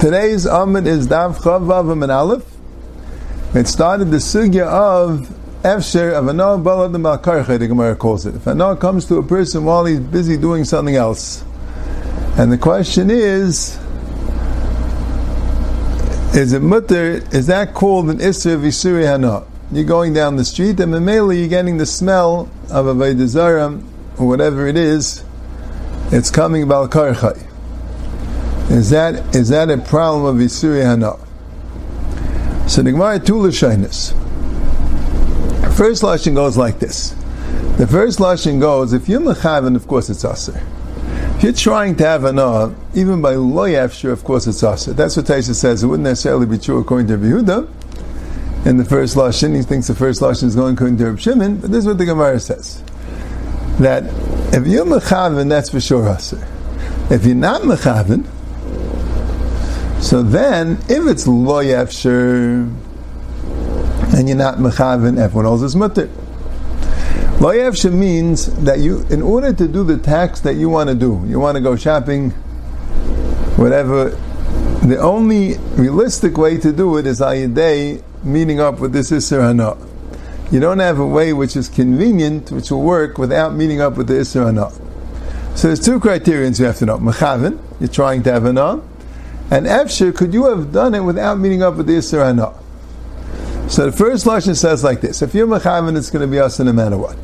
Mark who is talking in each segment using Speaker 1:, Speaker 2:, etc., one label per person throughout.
Speaker 1: Today's Amid is Dav Chavav and Aleph. It started the sugya of Efsher of Anah Balad Malkarche, the Gemara calls it. If Anah comes to a person while he's busy doing something else, and the question is, is it mutter? Is that called an Isser Visuri Hana? You're going down the street and mainly you're getting the smell of a Vaidazara or whatever it is. It's coming about Karchai. Is that is that a problem of Visuri Hana? So the Gemara two. First lashon goes like this. The first lashon goes, if you're mechaven, of course it's aser. If you're trying to have an uh, even by loyafshir, of course it's aser. That's what Taisha says. It wouldn't necessarily be true according to Yehuda. In the first lashon, he thinks the first lashon is going according to Reb Shimon, but this is what the Gemara says: that if you're mechaven, that's for sure aser. If you're not mechaven, so then if it's loyafshir and you're not mechaven, everyone else is mutter. Loyevsha means that you, in order to do the tax that you want to do, you want to go shopping, whatever, the only realistic way to do it is day meeting up with this Isser Hana. You don't have a way which is convenient, which will work without meeting up with the Isser Hana. So there's two criterions you have to know. Mechaven, you're trying to have Hana, and Efsher, could you have done it without meeting up with the Isser Hana? So the first lashon says like this: If you're mechaven, it's going to be us no matter what.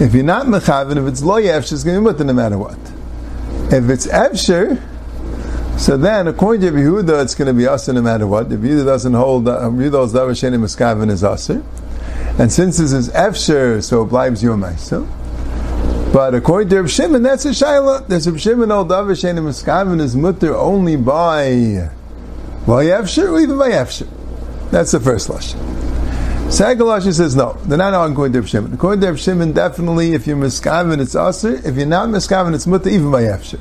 Speaker 1: If you're not mechaven, if it's lo yefsher, it's going to be mutter no matter what. If it's efsher, so then according to Yehuda, it's going to be us no matter what. If Yehuda doesn't hold, Yehuda holds davar sheni meskaven is aser, and since this is efsher, so it blives your meiser. But according to Reb Shimon, that's a shaila. There's Reb Shimon al davar sheni meskaven is mutter only by lo yefsher or even by efsher. That's the first lashon. Second lashon says no. They're not on according to Reb Shimon. According to Reb Shimon, definitely if you're miskaven, it's aser. If you're not miskaven, it's mutter even by efsher.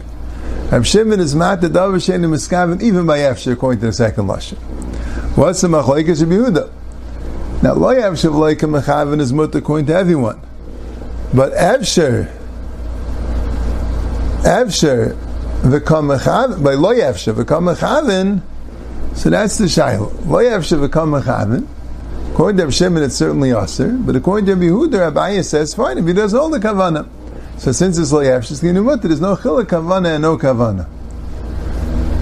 Speaker 1: Reb Shimon is mat the davar shein miskaven even by efsher according to the second lashon. What's the machlekes of Yehuda? Now lo v'leikem mechaven is mutter according to everyone, but efsher, efsher v'kam mechaven by lo efsher v'kam mechaven. So that's the shayla. Lo yavshe v'kam mechaven. According to Shimon, it's certainly aser, but according to Yehuda, Rabbi says, fine, if he does all the kavana. So since it's lo yavshe, it's going to there's no chiluk kavana and no kavana.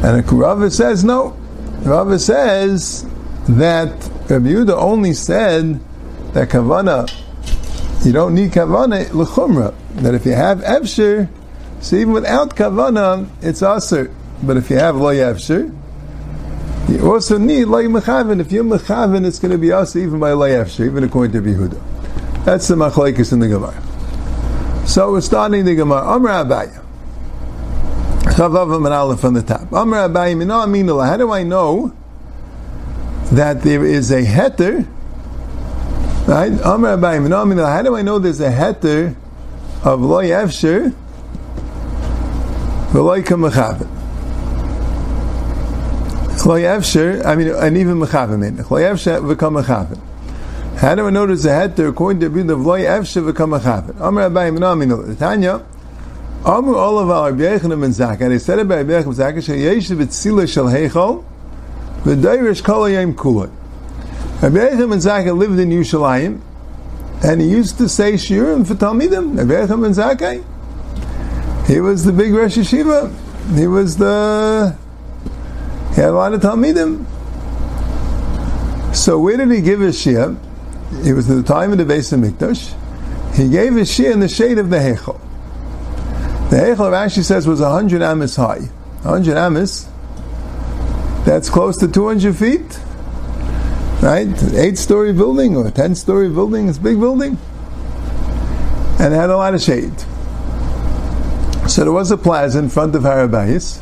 Speaker 1: And Rava says, no. Rava says that Rabbi Yehuda only said that kavana, you don't need kavana l'chumra. That if you have efsher, so even without kavana, it's aser. But if you have lo yavsher, you also need lay mechaven. If you're mechaven, it's going to be us even by layafshe, even according to Yehuda. That's the machlekes in the Gemara. So we're starting the Gemara. Amr Abaye. Chavav and Aleph on the top. Amr Abaye. How do I know that there is a heter? Right? Amr. How do I know there's a heter of loy efsher? V'loy kamechaven. Chloyevsher, I mean, and even Mechavim. Chloyevsher become Mechavim. How do I notice the heter according to the of Chloyevsher become Mechavim? Amr Abayim Namino. Tanya, Amr Olav al Rabbeichem and Zaka. They said about Rabbeichem and Zaka, Sheyesh v'tzila shel heichal, v'dayrish kol hayim kulot. Rabbeichem and Zaka lived in Yerushalayim, and he used to say shiurim for Talmidim. Rabbeichem and Zaka. He was the big Rosh Yeshiva. He was the he had a lot of Talmidim. So where did he give his Shia? It was at the time of the base of Mikdash. He gave his Shia in the shade of the Heichel. The Heichel actually says was 100 amis high. 100 amis, that's close to 200 feet. Right? Eight story building or 10 story building, it's a big building. And it had a lot of shade. So there was a plaza in front of Harabayas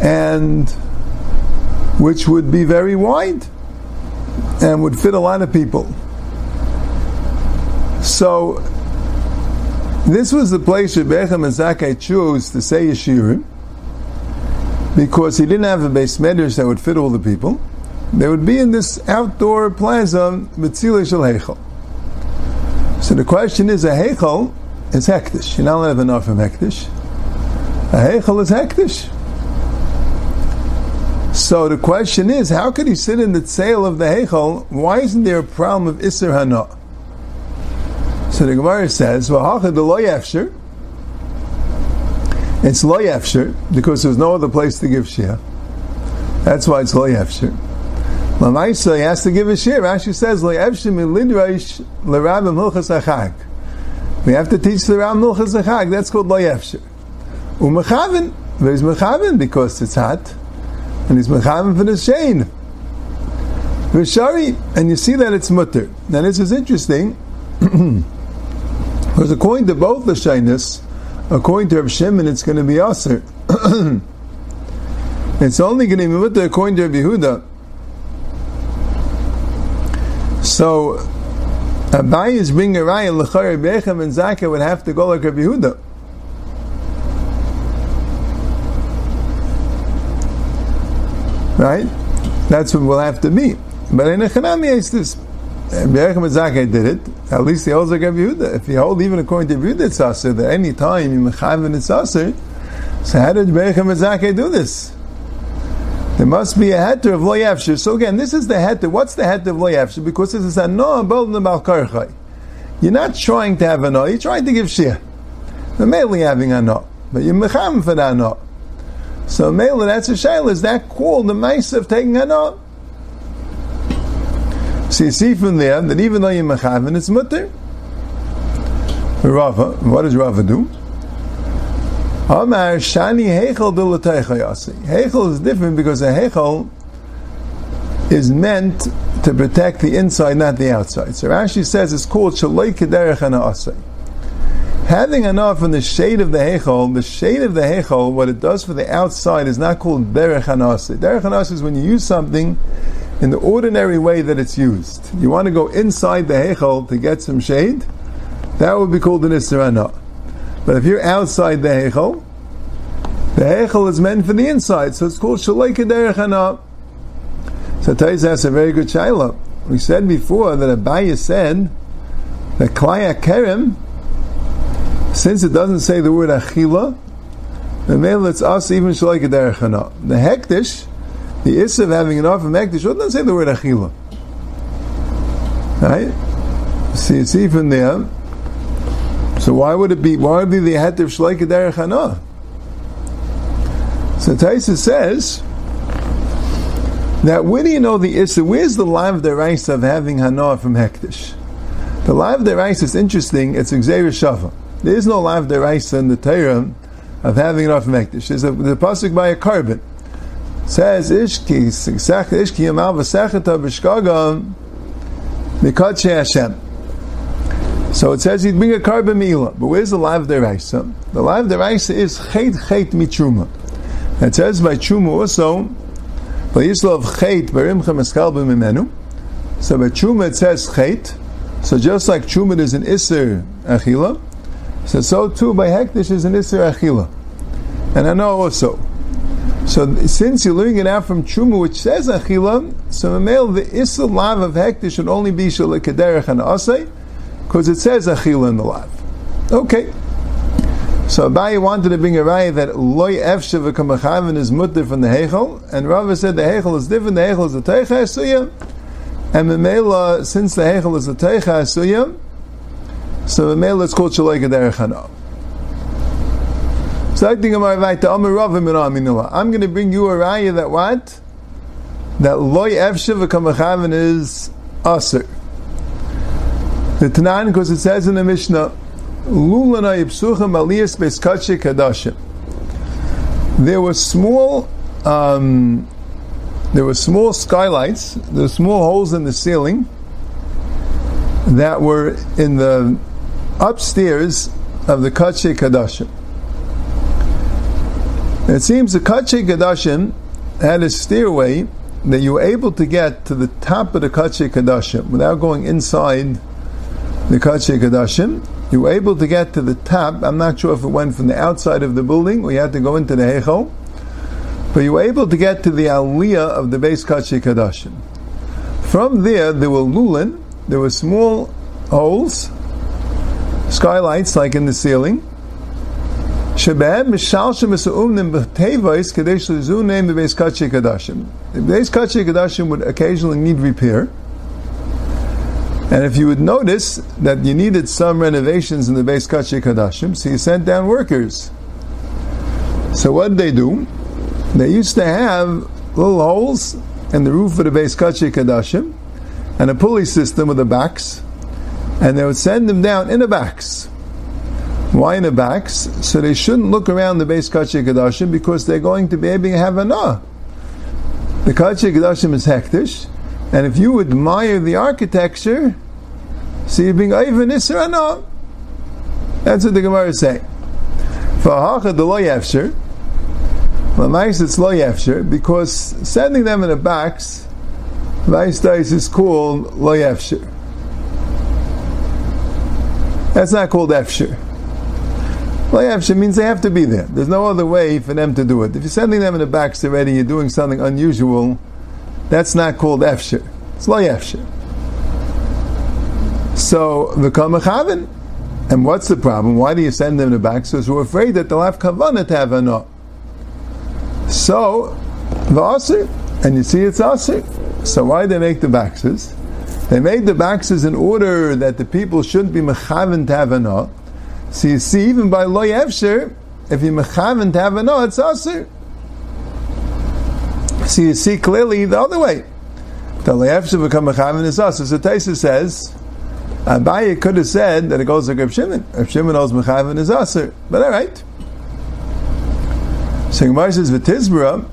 Speaker 1: and which would be very wide and would fit a lot of people. So this was the place and Zakkai chose to say Yeshirim because he didn't have a base medrash that would fit all the people. They would be in this outdoor plaza, Mitzila Shel Heichel. So the question is, a Heichel is hektish. You're not allowed to have enough from hektish. A heichel is hektish. So the question is, how could he sit in the tail of the heichel? Why isn't there a problem of iser hana? So the Gemara says, "Well, hachad the loy efsher." It's loy efsher because there's no other place to give share. That's why it's loy efsher. Lamaisa, he has to give a share. Rashi says, loy efsher milidrash lerabim hilchas achag. We have to teach the Ram milchas achag. That's called loy efsher. Umechaven, there's mechaven because it's hot, and he's mechaven for the shane. V'shari, and you see that it's mutter. Now this is interesting. Because according to both the shyness, according to Rav Shimon, it's going to be aser. it's only going to be mutter according to Rav Yehuda. So, Abai is bringing a raya l'chayr bechem and Zaka would have to go like Rav Yehuda. Right? That's what we'll have to be. But in a Chanami, it's this. Zakai did it. At least he holds Rabbi Yehuda. If you hold even according to Yehuda, it's aser. That any time you mechaven it's aser. So how did Zakai do this? There must be a heter of lo yafshir. So again, this is the heter. What's the heter of lo yafshir? Because this is a noah bold the balkarchai. You're not trying to have a no. You're trying to give shir. The mainly having a no, but you're for that no. So mainly that's a shayla. Is that called the mice of taking a no? So you see from there that even though you're mechaven, it's mutter. Rava, what does Rava do? Amar shani heichel Heichel is different because a heichel is meant to protect the inside, not the outside. So Rashi says it's called shaloi kederech asay. Having enough in the shade of the heichel, the shade of the heichel, what it does for the outside is not called derech hanasay. Derech hanasay is when you use something in the ordinary way that it's used. You want to go inside the Heichel to get some shade, that would be called an Isra But if you're outside the Heichel, the Heichel is meant for the inside, so it's called Shalei Derech So Tais has a very good shaila. We said before that Abaye said that Klaya Kerem, since it doesn't say the word Achila, the male it's us even Shalei Derech The Hektish, the issa of having enough of Mekdish doesn't say the word Achila. Right? See, it's even there. So why would it be, why would it be the het of Shleika Derech? So Taisa says, that where do you know the issa? Where's the live deraisa of having hana from hektish? The live deraisa is interesting. It's exeris shava. There is no live deraisa in the Torah of having enough from hektish. There's a the pasuk by a carbon says Ishki Ishki Yamal V'Secheta B'Shkaga Mikadshe Hashem. So it says he'd bring a carbon mila, but where's the live deraisa? The live deraisa is chet chet mitruma. It says by truma also, Vayislav chet barimcha meskal b'mimenu. So by truma it says chet. So just like truma is an iser achila, so so too by hektish is an iser achila. And I know also so since you're learning it out from Truma, which says Achila, so male the Issa lav of Hektish should only be Shalikaderech and Asay, because it says Achila in the lav. Okay. So Abayi wanted to bring a raya that loy efshe v'kamachavin is mutter from the hechel, and Rava said the hechel is different. The hechel is the teicha asuyah, and Memela, since the hechel is the teicha asuyah, so Memela it's called shaloi derech hana. I'm going to bring you a raya that what? That loy efshe v'kamachavin is aser. The Tanan, because it says in the Mishnah, Lulana yipsuchem aliyas beskache kadashim. There were small, um, there were small skylights, there were small holes in the ceiling that were in the upstairs of the kache kadashim. It seems the Kache Kadashim had a stairway that you were able to get to the top of the Kache Kadashim without going inside the Kache Kadashim. You were able to get to the top. I'm not sure if it went from the outside of the building or you had to go into the Heichel. But you were able to get to the Aliyah of the base Kache Kadashim. From there, there were lulin, there were small holes skylights like in the ceiling. Mishalshim esu'umnim b'tevois kadesh lezu name the Beis Kachi Kadashim. The Beis Kachi Kadashim would occasionally need repair. And if you would notice that you needed some renovations in the Beis Kachi Kadashim, so you sent down workers. So what did they do? They used to have little holes in the roof of the Beis Kachi Kadashim and a pulley system with the backs, and they would send them down in the backs. Why in the backs? So they shouldn't look around the base Kachi Kadashim because they're going to be able to have a nah. The Kachi Kadashim is hektish, and if you admire the architecture, so you're being even Isra no. That's what the Gemara is saying. For Hacha the Lo Yefsher, Lamais it's Lo Yefsher, because sending them in the backs, Vaistais is called Lo Yefsher. That's not called Efsher. Lo means they have to be there. There's no other way for them to do it. If you're sending them in the backs already, you're doing something unusual, that's not called Efsher. It's Lo So the kamachavin. And what's the problem? Why do you send them to back? So we're afraid that they'll have kavanah to have a So the asir, and you see it's asir. So why they make the boxes? They made the boxes in order that the people shouldn't be mechavin to have a So you see, even by loy efsher, if you mechavin to have a no, it's asir. So you see clearly the other way. The loy efsher become mechavin is asir. So Taisa says. Abaye could have said that it goes like Reb Shimon. Reb Shimon knows Mechav and is Aser. But all right. So Gemara says V'tizbra,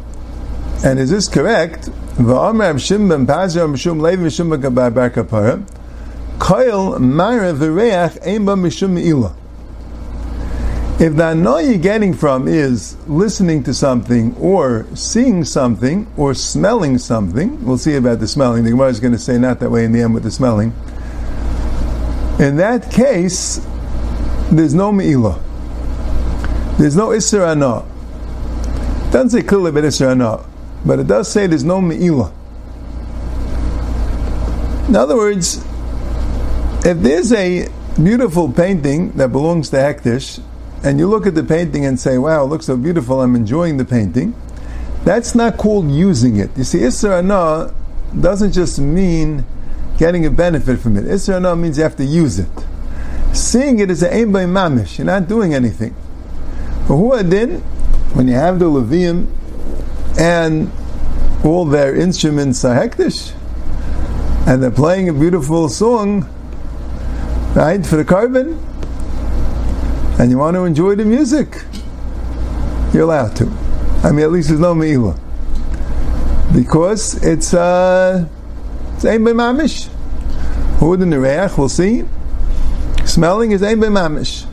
Speaker 1: and is this correct? V'omer Reb Shimon Pazir Mishum Levi Mishum Bar Kapara Koil Mara V'reach Eimba Mishum Me'ila if the annoy you're getting from is listening to something or seeing something or smelling something, we'll see about the smelling. The Gemara is going to say not that way in the end with the smelling. In that case, there's no Me'ilah. There's no Isser Anah. It doesn't say clearly about Isser Anah, but it does say there's no Me'ilah. In other words, if there's a beautiful painting that belongs to Hektish, and you look at the painting and say, wow, it looks so beautiful, I'm enjoying the painting, that's not called using it. You see, Isser Anah doesn't just mean getting a benefit from it. Isra no means you have to use it. Seeing it is an aim by mamish. You're not doing anything. But who adin, when you have the Levium and all their instruments are hektish, and they're playing a beautiful song, right, for the korban, and you want to enjoy the music, you're allowed to. I mean, at least there's no meila. Because it's, uh, Ein mamish. Who in the nereach? We'll see. Smelling is ein mamish.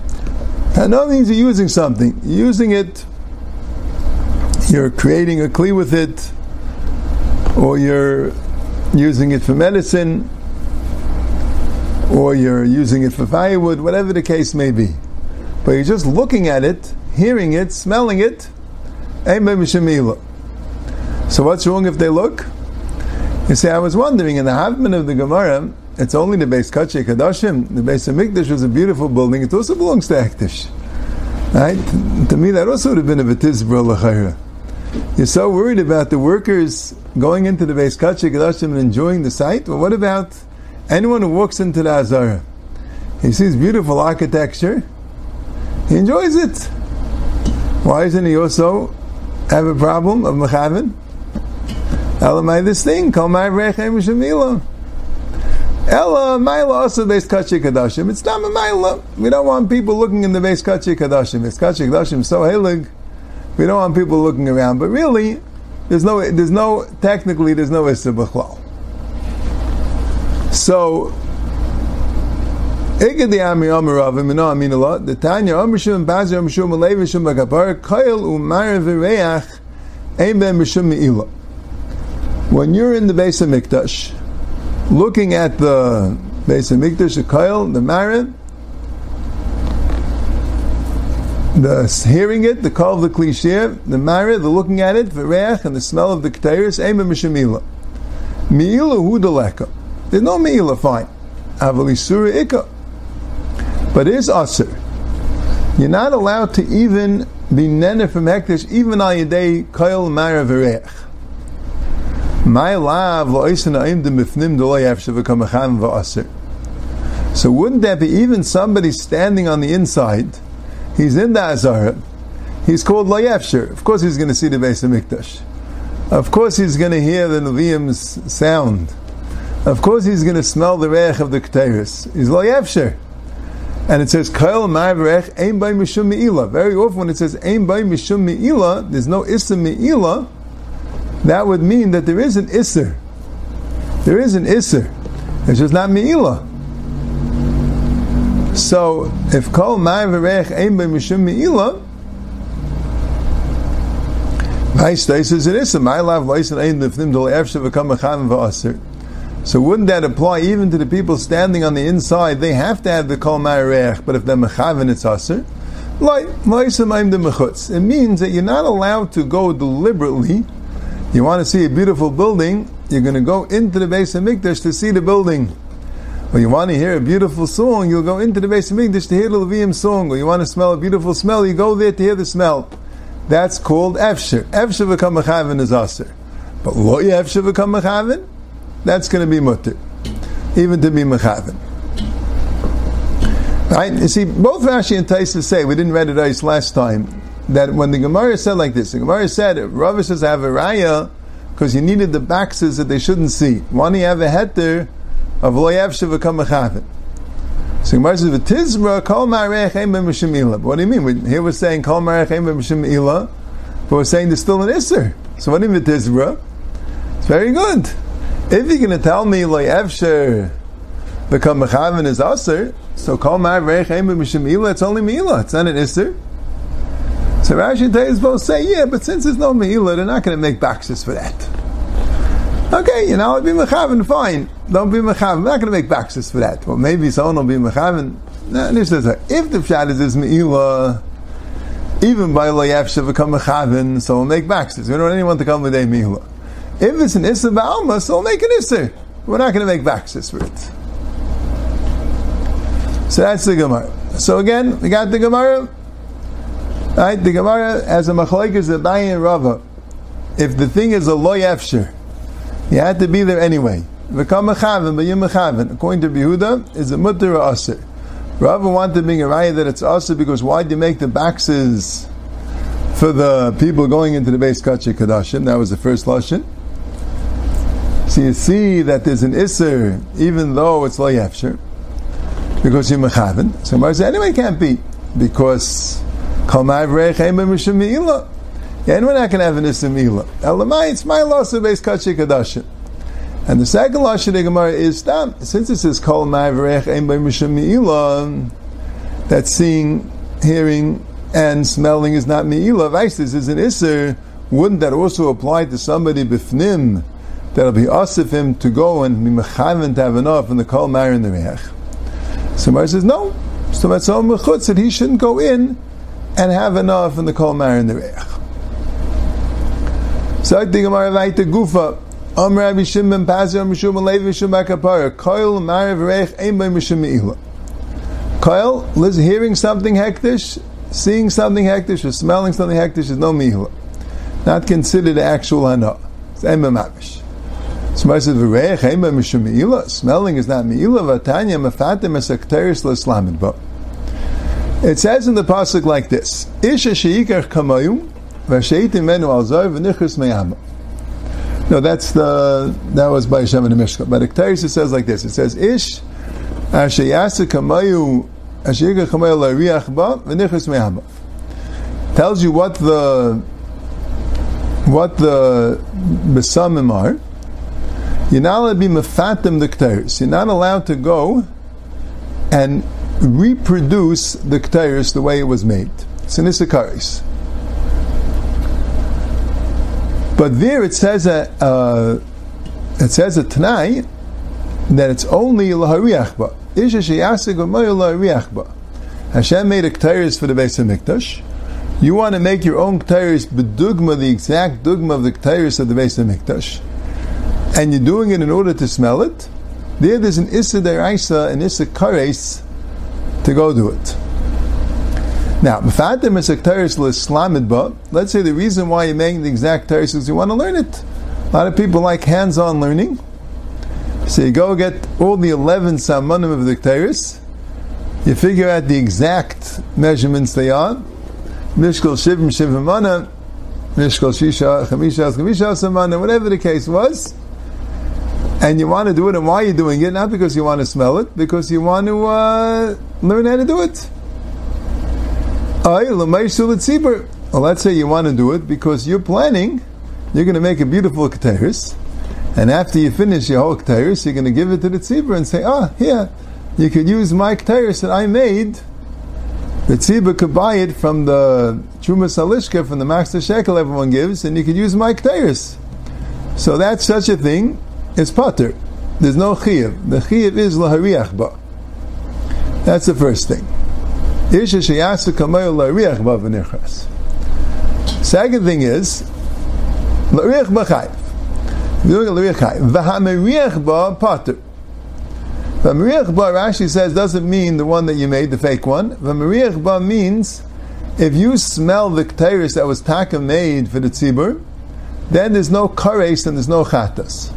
Speaker 1: And that means you're using something. You're using it. You're creating a kli with it, or you're using it for medicine, or you're using it for firewood, whatever the case may be. But you're just looking at it, hearing it, smelling it. So what's wrong if they look? You see, I was wondering, in the Havman of the Gemara, it's only the base Kachi Kadashim. The base of Mikdash was a beautiful building. It also belongs to Akdish. Right? To me, that also would have been a Betizbra L'chayra. You're so worried about the workers going into the base Kachi Kadashim and enjoying the site? Well, what about anyone who walks into the Azara? He sees beautiful architecture. He enjoys it. Why doesn't he also have a problem of Mechavin? Elamai this thing, Kol Mai Rechem Shemila. Ella Maila also based Kachi Kadashim. It's not a Maila. We don't want people looking in the base Kachi Kadashim. It's Kachi Kadashim so helig. We don't want people looking around. But really, there's no, there's no, technically, there's no Issa. So, Ami the Tanya, Shum, Bagapar, Koil, Umar, Vireach, Ben Mishum, when you're in the base of Mikdash, looking at the base of Mikdash, the Kail, the Marin, the hearing it, the call of the cliche, the Mara, the looking at it, the reach, and the smell of the Ketairis, Ema Mishamila. Mi'ila hu There's no Mi'ila, fine. Avalisura Ika. But is Aser. You're not allowed to even be nene from Hektish, even al yedei koil mara v'reich. My lav lo'isen ha'im de mifnim de lo yafshe v'kamachan v'aser. So wouldn't that be even somebody standing on the inside, he's in the Azara, he's called lo yafsher. Of course he's going to see the Beis Hamikdash. Of course he's going to hear the Nevi'im's sound. Of course he's going to smell the reich of the Ketairis. He's lo yafsher. And it says, Kail Ma'avrech Ein Bay Mishum Me'ila. Very often when it says Ein Bay Mishum Me'ila, there's no Issa Me'ila, that would mean that there is an Isser. There is an Isser. It's just not Me'ila. So, if Kol Ma'avrech Ein Bay Mishum Me'ila, Vice is an Issa. My love, Vice Ein Lifnim Dol Efshe V'kam Echavim V'aser. So wouldn't that apply even to the people standing on the inside? They have to have the kol ma'arech, but if they're mechavin, it's aser. It means that you're not allowed to go deliberately. You want to see a beautiful building, you're going to go into the base of Mikdash to see the building. Or you want to hear a beautiful song, you'll go into the base of Mikdash to hear the Levium song. Or you want to smell a beautiful smell, you go there to hear the smell. That's called Efsher. Efsher become Mechavin is Aser. But lo Efsher become Mechavin? That's going to be mutter, even to be mechavin. Right? You see, both Rashi and Taisa say, we didn't read it ice last time, that when the Gemara said like this, the Gemara said, Rav says, I have a raya, because you needed the boxes that they shouldn't see. One, you have a heter of loyav shavakam mechavin. So Gemara says, "V'tizra kol ma'arech What do you mean? Here we're saying kol ma'arech but we're saying there's still an isser. So what do you mean v'tizra? It's very good. If you're going to tell me like Efsher become Mechavin is Aser, so call my Reichem Mishim it's only Mila, it's not an Isser. So Rashi and Tayyiz both say, yeah, but since there's no Mila, they're not going to make boxes for that. Okay, you know, be Mechavin, fine. Don't be Mechavin. We're not going to make boxes for that. Well, maybe someone will be Mechavin. No, if the Pshat is this even by Lo Yafsha become Mechavin, so we'll make boxes. We don't want anyone to come with a Me'ila. If it's an Issa Ba'alma, so we'll make an Issa. We're not going to make Baxis for it. So that's the Gemara. So again, we got the Gemara. Right, the Gemara as a machlek is a and Rava. If the thing is a loy efsher, you had to be there anyway. V'kam mechavin. According to Behuda, is a mutter aser. Rava wanted to a raya that it's aser because why do you make the boxes for the people going into the base kachi kadashim? That was the first lashon. So you see that there's an Isser, even though it's Lo Yefsher, because you're Mechavin. So Gemara says, anyway, it can't be, because Kol Ma'avrei Chaim B'Mishim Me'ila. Yeah, and we're not going to have an Isser Me'ila. Elamai, it's my loss of Beis Kachi Kadashim. And the second lashon of Gemara is Stam. Since it says Kol Ma'avrei Chaim B'Mishim Me'ila, that seeing, hearing, and smelling is not. Vice, this is an Isser. Wouldn't that also apply to somebody b'fnim that'll be of him to go and be mechaven to have enough in the kol mar in the reach. Somebody says no. So that's all oh, mechutz that he shouldn't go in and have enough in the kol mar in the reach. So I think Gemara the gufa. Am Rabbi Shimon Pazi Am Mishum Levi Mishum Akapara Koil Reich Ein Bei Mishum Meila. Koil, hearing something hektish, seeing something hektish, or smelling something hektish is no mihla. Not considered actual hana. It's emamavish. Somebody says, Smelling is not me'ila, v'tanya mefatim esakteris l'islamid bo. It says in the pasuk like this: Isha sheikach kamayum v'sheitim menu al zar v'nichus meyama. No, that's the that was by Hashem in the Mishkan. But Ekteris it says like this: It says Ish asher yasa kamayu asher yikach kamayu la'riach ba v'nichus meyama. Tells you what the what the besamim are you're not allowed to be mefatim the kteris. You're not allowed to go and reproduce the kteris the way it was made. Sinisakaris. But there it says a it says a tanai that it's only lahariachba. Isha lahariachba. Hashem made a kteris for the base of Mikdash. You want to make your own kteris bedugma, the exact dugma of the kteris of the base of Mikdash and you're doing it in order to smell it, there there's an Issa Deraisa, and Issa Kares, to go do it. Now, Mefatim is a Teres Let's say the reason why you're making the exact Teres is you want to learn it. A lot of people like hands-on learning. So you go get all the 11 Samanim of the Teres. You figure out the exact measurements they are. Mishkal Shivim Shivim Mana, Mishkal Shisha Chamisha Chamisha Samana, whatever the case was. And you want to do it, and why are you doing it? Not because you want to smell it, because you want to uh, learn how to do it. Well, let's say you want to do it because you're planning, you're going to make a beautiful keteris, and after you finish your whole you're going to give it to the tzibur and say, ah, here, you could use my keteris that I made. The tzibur could buy it from the Truma Salishka, from the Master Shekel everyone gives, and you could use my keteris. So that's such a thing. It's pater. There's no chiyav. The chiyav is lahariach ba. That's the first thing. Second thing is, L'riach b'chayv. Doing a l'riach chayv. V'hameriach ba pater. V'hameriach ba, Rashi says, doesn't mean the one that you made, the fake one. V'hameriach ba means, if you smell the kteris that was taka made for the tzibur, then there's no kares and there's no chatas.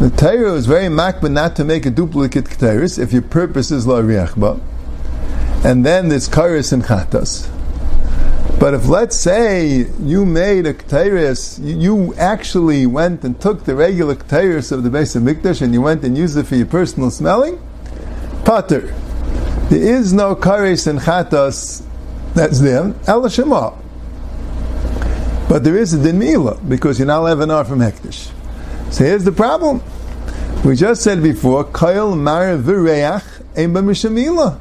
Speaker 1: The Torah is very makbid not to make a duplicate kteris if your purpose is la ba and then there's kairos and chatas. But if let's say you made a kteris, you actually went and took the regular kteris of the base of Mikdash and you went and used it for your personal smelling, pater. There is no kairos and chatas that's there, el shema. But there is a din because you're not levinar from hektish. So here's the problem. We just said before, kail mar b'mishamila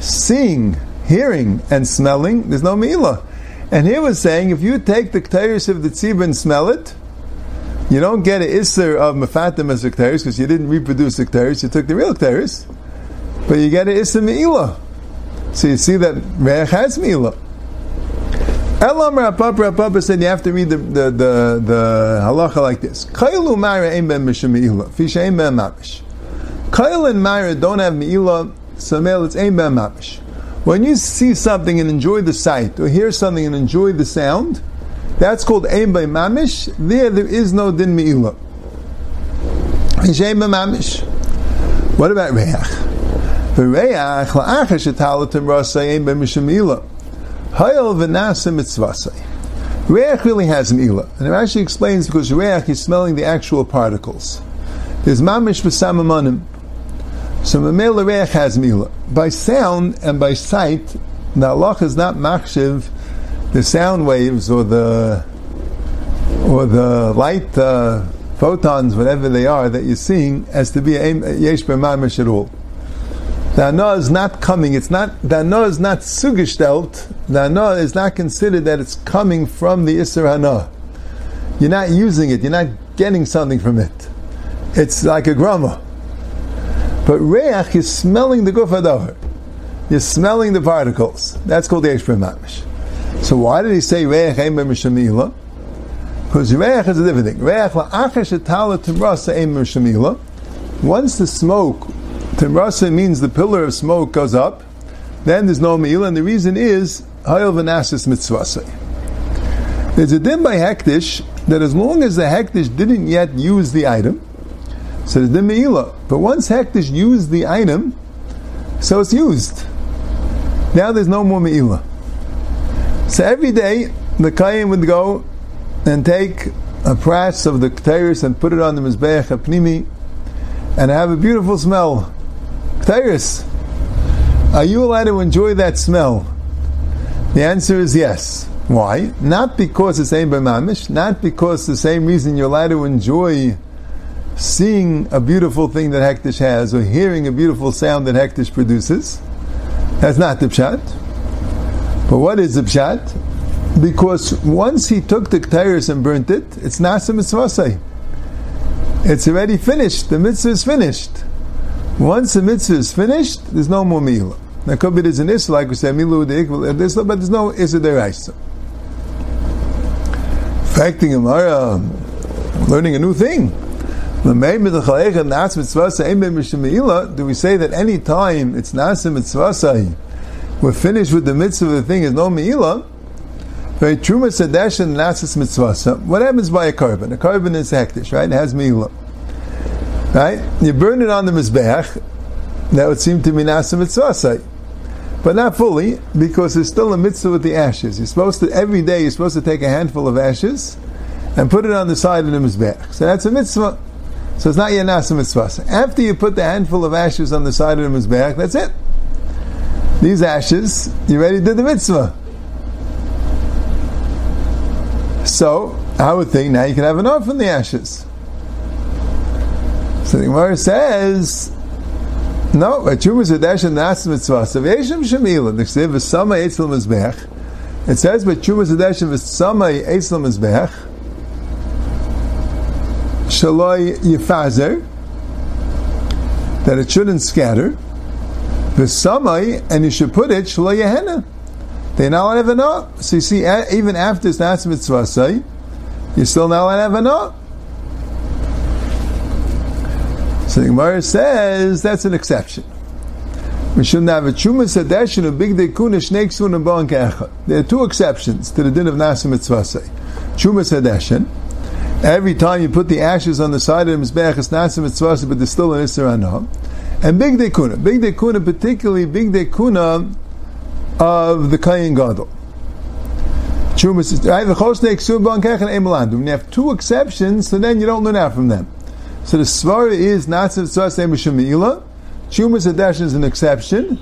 Speaker 1: seeing, hearing, and smelling, there's no Mila. And he was saying, if you take the Ketairis of the Tzibah and smell it, you don't get an Isser of Mefatim as Ketairis because you didn't reproduce the Ketairis, you took the real Ketairis, but you get an Isser Me'ila. So you see that Reach has Me'ila. Elam Rav Papa Rapapa said you have to read the, the, the, the halacha like this. Kailu Mara Ein Ben Mishamila, Fisha Ein Ben Mamish. Kail and Mara don't have Me'ila Samel, it's Ein Mamish. When you see something and enjoy the sight, or hear something and enjoy the sound, that's called Ein Mamish. There, there is no Din Me'ila. Ein Mamish. What about Reach? The Reach, la'achar shetalatim rasa Ein B'Mishamila. Hayel v'nasa mitzvasai. Reach really has Me'ila. And it actually explains because Reach is smelling the actual particles. There's Mamish v'samamanim. So Mamela Reach has Mila. By sound and by sight, the Allah is not machshiv the sound waves or the or the light uh, photons, whatever they are, that you're seeing, as to be a yesh b'mamish at all. The anah is not coming. It's not the anah is not sugestelt. The anah is not considered that it's coming from the isser anah. You're not using it. You're not getting something from it. It's like a grama. But reach is smelling the guf adavar. You're smelling the particles. That's called Yesh Mamish. So why did he say reich ein b'mishamila? Because reich is a different thing. Reich la'acher shetala timrasa ein b'mishamila. Once the smoke, timrasa means the pillar of smoke goes up, then there's no meal, and the reason is hayel v'nasis mitzvasei. There's a din by hektish that as long as the hektish didn't yet use the item, so there's the Me'ila. But once Hektish used the item, so it's used. Now there's no more Me'ila. So every day, the Kayin would go and take a press of the Ketairis and put it on the Mizbeach Apnimi and have a beautiful smell. Ketairis, are you allowed to enjoy that smell? The answer is yes. Why? Not because it's Ein Mamish, not because the same reason you're allowed to enjoy seeing a beautiful thing that Hektish has or hearing a beautiful sound that Hektish produces. That's not the pshat. But what is the pshat? Because once he took the ketairis and burnt it, it's nasa mitzvah. It's already finished. The mitzvah is finished. Once the mitzvah is finished, there's no more milah. Now, could be there's an issue, like we say, milu the but there's no issue deraisa. Facting Gemara, learning a new thing. Do we say that any time it's nasa mitzvah we're finished with the mitzvah, the thing is no meila? Very sadesh and nasas mitzvah. What happens by a carbon? A carbon is hektish, right? It has meila. Right? You burn it on the mizbeach, that would seem to be nasa mitzvah but not fully, because there's still a mitzvah with the ashes. You're supposed to, every day, you're supposed to take a handful of ashes and put it on the side of the mizbeach. So that's a mitzvah. So it's not yet nasa mitzvah. After you put the handful of ashes on the side of the mizbeach, that's it. These ashes, you already did the mitzvah. So, I would think now you can have enough from the ashes. So the Gemara says, no, a zedesh and nas mitzvah. So v'yeshem shemila, eitzel mizbech. It says, but zedesh and v'sama eitzel mizbech, shaloi yifazer, that it shouldn't scatter, v'samai, and you should put it shaloi yehena. They're not allowed to have a So you see, even after it's nas mitzvah, say, you're still not allowed to have no. So the Gemara says that's an exception. We shouldn't have a chuma sadesh and a big dekuna snake soon and bon There are two exceptions to the din of nasa mitzvah. Chuma sadeshin. Every time you put the ashes on the side of the mizbeach, it's nasa mitzvah, but there's still an isra And big dekuna, big dekuna, particularly big dekuna of the Kayin Gadol. When you have two exceptions, so then you don't learn out from them. So the svara is not tzvah b'shemila. Chumas Hadesh is an exception,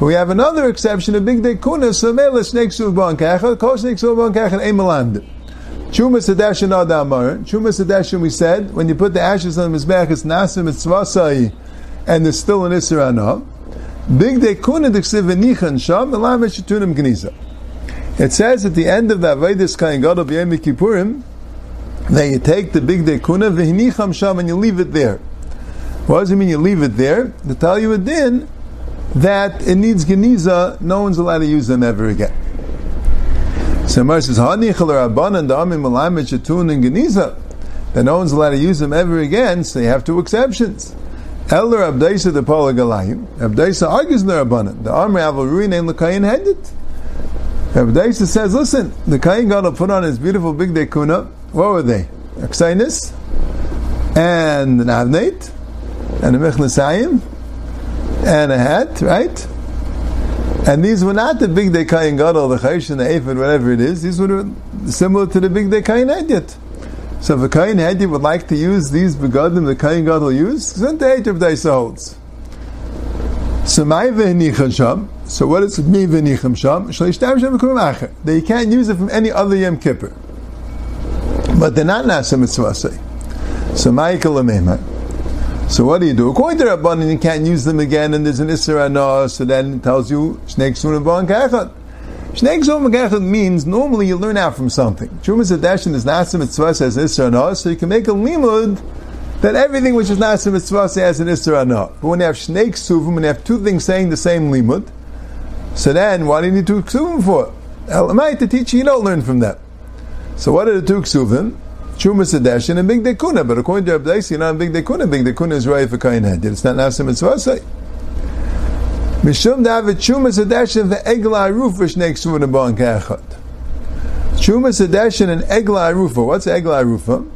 Speaker 1: but we have another exception, a big day kuna, so mele snake suban kachel, ko snake suban kachel emaland. Chumas Hadesh and Adamar. Chumas Hadesh, we said, when you put the ashes on the Mizbech, it's nasim, it's and there's still an Isra Big day kuna diksiv v'nichan sham, elam v'shitunim gniza. It says at the end of the Avedis Kain Gadol B'Yom Kippurim, that you take the big day kuna v'hinicham sham and you leave it there. What does it mean you leave it there? To tell you a din that it needs geniza, no one's allowed to use them ever again. So Mar says, Hanichal Rabbanan Da'amim Malamet Shatun and Geniza, that no one's allowed to use them ever again, so you have two exceptions. Elder Abdaisa the Pala Galayim, Abdaisa argues the Rabbanan, the Amri Avalruin and Lakayin Hedit. Abdaisa says, listen, the Kayin Gadol put on his beautiful big day kuna, what were they? Aksainis and an avnate and a mechnesayim and a hat, right? And these were not the big day kain gadol, the chayish and the ephod, whatever it is. These were similar to the big day kain hedyot. So if a kain hedyot would like to use these begadim the kain gadol used, then the age of holds. So my sham. So what is me v'nichem sham? Shalishtam shem acher. That you can't use it from any other yom kippur but they're not nasa mitzvah. So ma'ikal So what do you do? According to Rabbanan, you can't use them again, and there's an isra no. So then it tells you shnei ksun and kachad. Shnei ksun kachad means normally you learn out from something. Chumas adeshin is nasa mitzvah says isra no, so you can make a limud that everything which is nasa mitzvah has an isra no. But when you have shnei ksuvim, when you have two things saying the same limud, so then why do you need two ksuvim for? Elamai to teach you, you don't learn from that. So what are the two ksuvim? Chumas Adeshin and Big Dekuna. But according to Rabbi you know, Big Dekuna, Big Dekuna is right for Kain Head. It's not Nasim Mitzvah. say. Mishum David Chumas Adeshin the Egla Arufa Shnei Ksuvim Bon Kachot. Chumas Adeshin and Egla Arufa. What's Egla Arufa?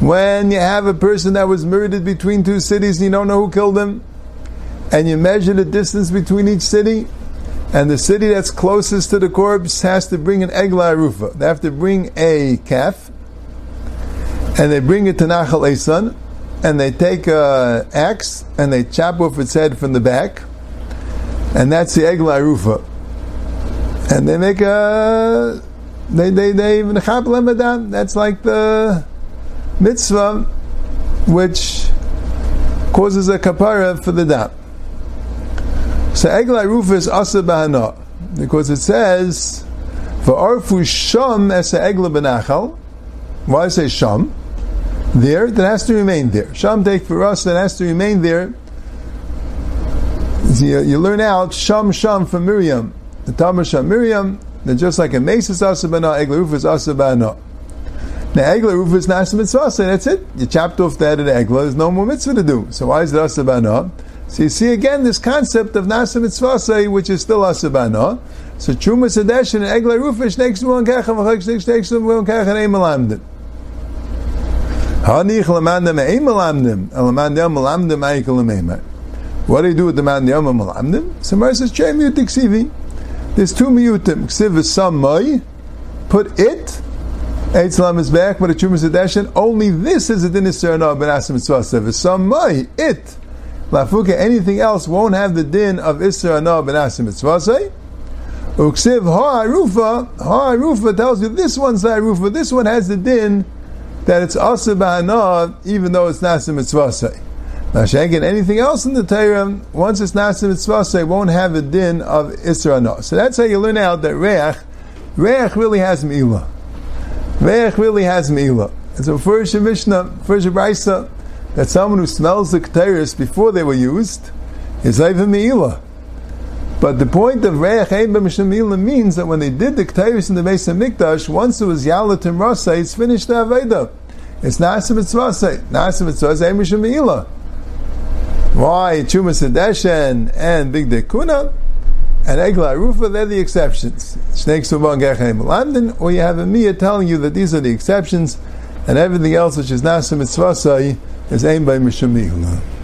Speaker 1: When you have a person that was murdered between two cities and you don't know who killed him, and you measure the distance between each city, and the city that's closest to the corpse has to bring an egla rufa. They have to bring a calf, and they bring it to Nachal Esan, and they take an axe and they chop off its head from the back, and that's the egla rufa. And they make a they they they even That's like the mitzvah which causes a kapara for the dam. So Eglai Rufa is Asa Bahana, because it says, for Arfu Sham as Egla Benachal. Why say Sham? There, that has to remain there. Sham take for us, that has to remain there. You, you, learn out Sham Sham from Miriam. The Tamar Sham Miriam, that just like a Mesis Asa Bahana, Egla Rufa is Asa Bahana. The Egla Rufa is Nasa Mitzvah, that's it. You chopped off the head of the Egla, there's no more mitzvah to do. So why is it Asabana? So you see again this concept of Nasa Mitzvah, which is still Asabana. So Truma Sadesh and Egla Rufa, next one Kecha, Vachak, next one Kecha, and Eimalamdim. Hanich Lamandim, Eimalamdim, Elamandim, Malamdim, Eikel What do you do with the Mandim, Malamdim? So Mar says, Chem Yutik There's two miyutim. Ksiv is some put it Eitz is back, but a Chumas Adeshin, only this is a dinis of ben asim mitzvah. Some may, it, lafuka, anything else won't have the din of Isra Anah ben asim mitzvah. Uksiv ha'arufa, ha'arufa tells you this one's ha'arufa, this one has the din that it's asa ba'anah, even though it's nasim mitzvah. Now, again, anything else in the Torah, once it's nasim mitzvah, won't have the din of Isra Anah. So that's how you learn out that Reach, Reach really has Meila. Ve'ech really has Meila. And so first Mishnah, first Brisa, that someone who smells the Keteris before they were used is even Meila. But the point of Re'ech Ein B'Mishnah means that when they did the Keteris in the Beis HaMikdash, once it was Yalat and Rasa, it's finished the Aveda. It's Nasa Mitzvah Nasa Mitzvah Ein Mishnah Why? Chuma Sedeshen and Big Dekuna and Egla Rufa, they're the exceptions. London, or you have a Mia telling you that these are the exceptions, and everything else which is Nasa Mitzvah is aimed by Mishamihula.